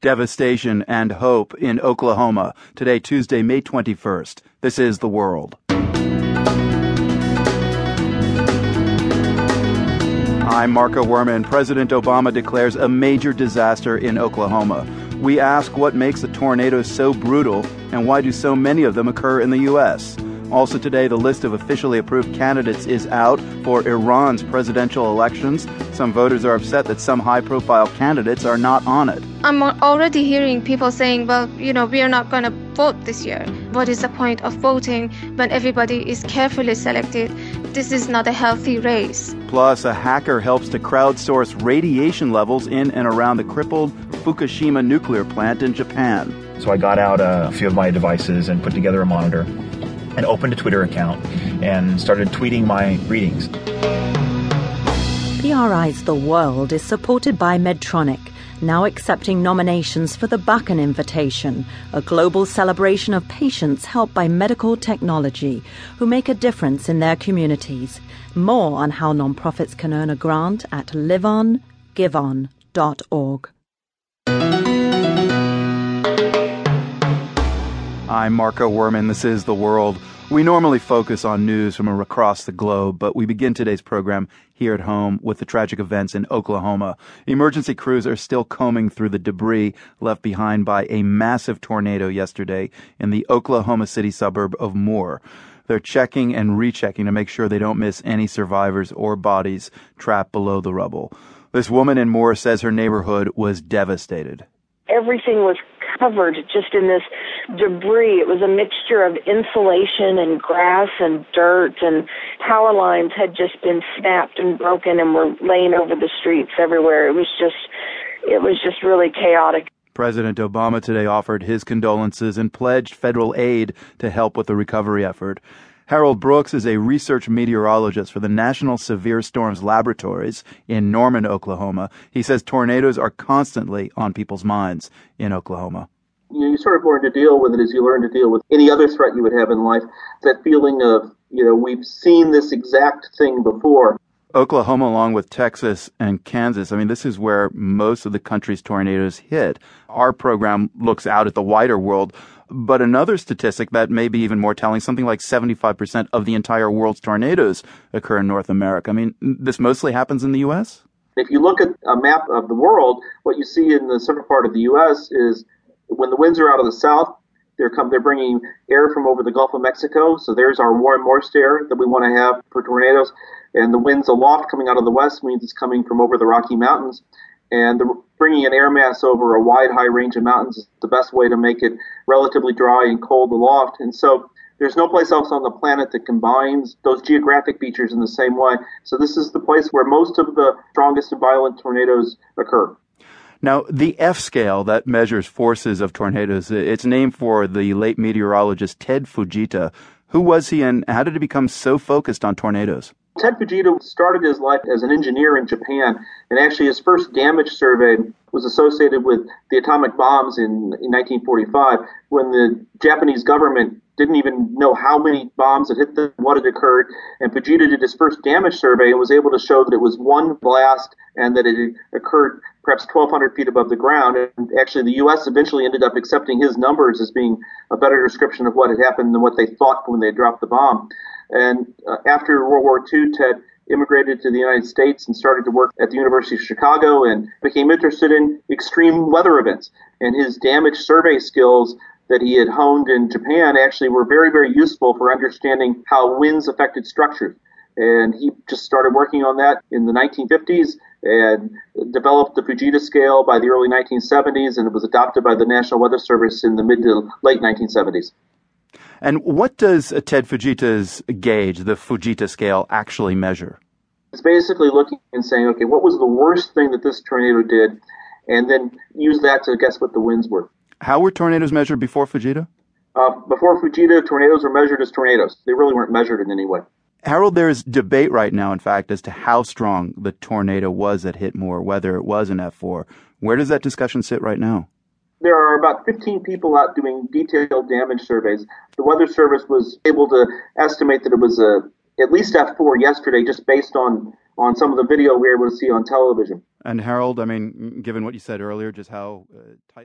devastation and hope in Oklahoma. Today, Tuesday, May 21st. This is The World. I'm Marco Werman. President Obama declares a major disaster in Oklahoma. We ask what makes the tornadoes so brutal and why do so many of them occur in the U.S. Also today, the list of officially approved candidates is out for Iran's presidential elections. Some voters are upset that some high profile candidates are not on it. I'm already hearing people saying, well, you know, we are not going to vote this year. What is the point of voting when everybody is carefully selected? This is not a healthy race. Plus, a hacker helps to crowdsource radiation levels in and around the crippled Fukushima nuclear plant in Japan. So I got out a few of my devices and put together a monitor and opened a Twitter account and started tweeting my readings. PRI's The World is supported by Medtronic, now accepting nominations for the Bakken Invitation, a global celebration of patients helped by medical technology who make a difference in their communities. More on how nonprofits can earn a grant at liveongiveon.org. I'm Marco Werman. This is The World. We normally focus on news from across the globe, but we begin today's program here at home with the tragic events in Oklahoma. Emergency crews are still combing through the debris left behind by a massive tornado yesterday in the Oklahoma City suburb of Moore. They're checking and rechecking to make sure they don't miss any survivors or bodies trapped below the rubble. This woman in Moore says her neighborhood was devastated. Everything was covered just in this debris. It was a mixture of insulation and grass and dirt, and power lines had just been snapped and broken and were laying over the streets everywhere. It was just, it was just really chaotic. President Obama today offered his condolences and pledged federal aid to help with the recovery effort. Harold Brooks is a research meteorologist for the National Severe Storms Laboratories in Norman, Oklahoma. He says tornadoes are constantly on people's minds in Oklahoma. You, sort of learn to deal with it as you learn to deal with any other threat you would have in life. That feeling of, you know, we've seen this exact thing before. Oklahoma, along with Texas and Kansas, I mean, this is where most of the country's tornadoes hit. Our program looks out at the wider world but another statistic that may be even more telling, something like 75% of the entire world's tornadoes occur in North America. I mean, this mostly happens in the U.S.? If you look at a map of the world, what you see in the central part of the U.S. is when the winds are out of the south, they're come, they're bringing air from over the Gulf of Mexico. So there's our warm moist air that we want to have for tornadoes. And the winds aloft coming out of the west means it's coming from over the Rocky Mountains. And the, bringing an air mass over a wide, high range of mountains is the best way to make it relatively dry and cold aloft. And so there's no place else on the planet that combines those geographic features in the same way. So this is the place where most of the strongest and violent tornadoes occur. Now, the F scale that measures forces of tornadoes, it's named for the late meteorologist Ted Fujita. Who was he and how did he become so focused on tornadoes? Ted Fujita started his life as an engineer in Japan, and actually his first damage survey was associated with the atomic bombs in, in 1945 when the Japanese government didn't even know how many bombs had hit them, what had occurred. And Fujita did his first damage survey and was able to show that it was one blast and that it occurred perhaps 1,200 feet above the ground. And actually, the U.S. eventually ended up accepting his numbers as being a better description of what had happened than what they thought when they dropped the bomb. And uh, after World War II, Ted immigrated to the United States and started to work at the University of Chicago and became interested in extreme weather events. And his damage survey skills that he had honed in Japan actually were very, very useful for understanding how winds affected structures. And he just started working on that in the 1950s and developed the Fujita scale by the early 1970s, and it was adopted by the National Weather Service in the mid to late 1970s. And what does Ted Fujita's gauge, the Fujita scale, actually measure? It's basically looking and saying, okay, what was the worst thing that this tornado did, and then use that to guess what the winds were. How were tornadoes measured before Fujita? Uh, before Fujita, tornadoes were measured as tornadoes. They really weren't measured in any way. Harold, there is debate right now, in fact, as to how strong the tornado was that hit Moore, whether it was an F4. Where does that discussion sit right now? There are about 15 people out doing detailed damage surveys. The Weather Service was able to estimate that it was a at least F4 yesterday, just based on on some of the video we were able to see on television. And Harold, I mean, given what you said earlier, just how uh, tight.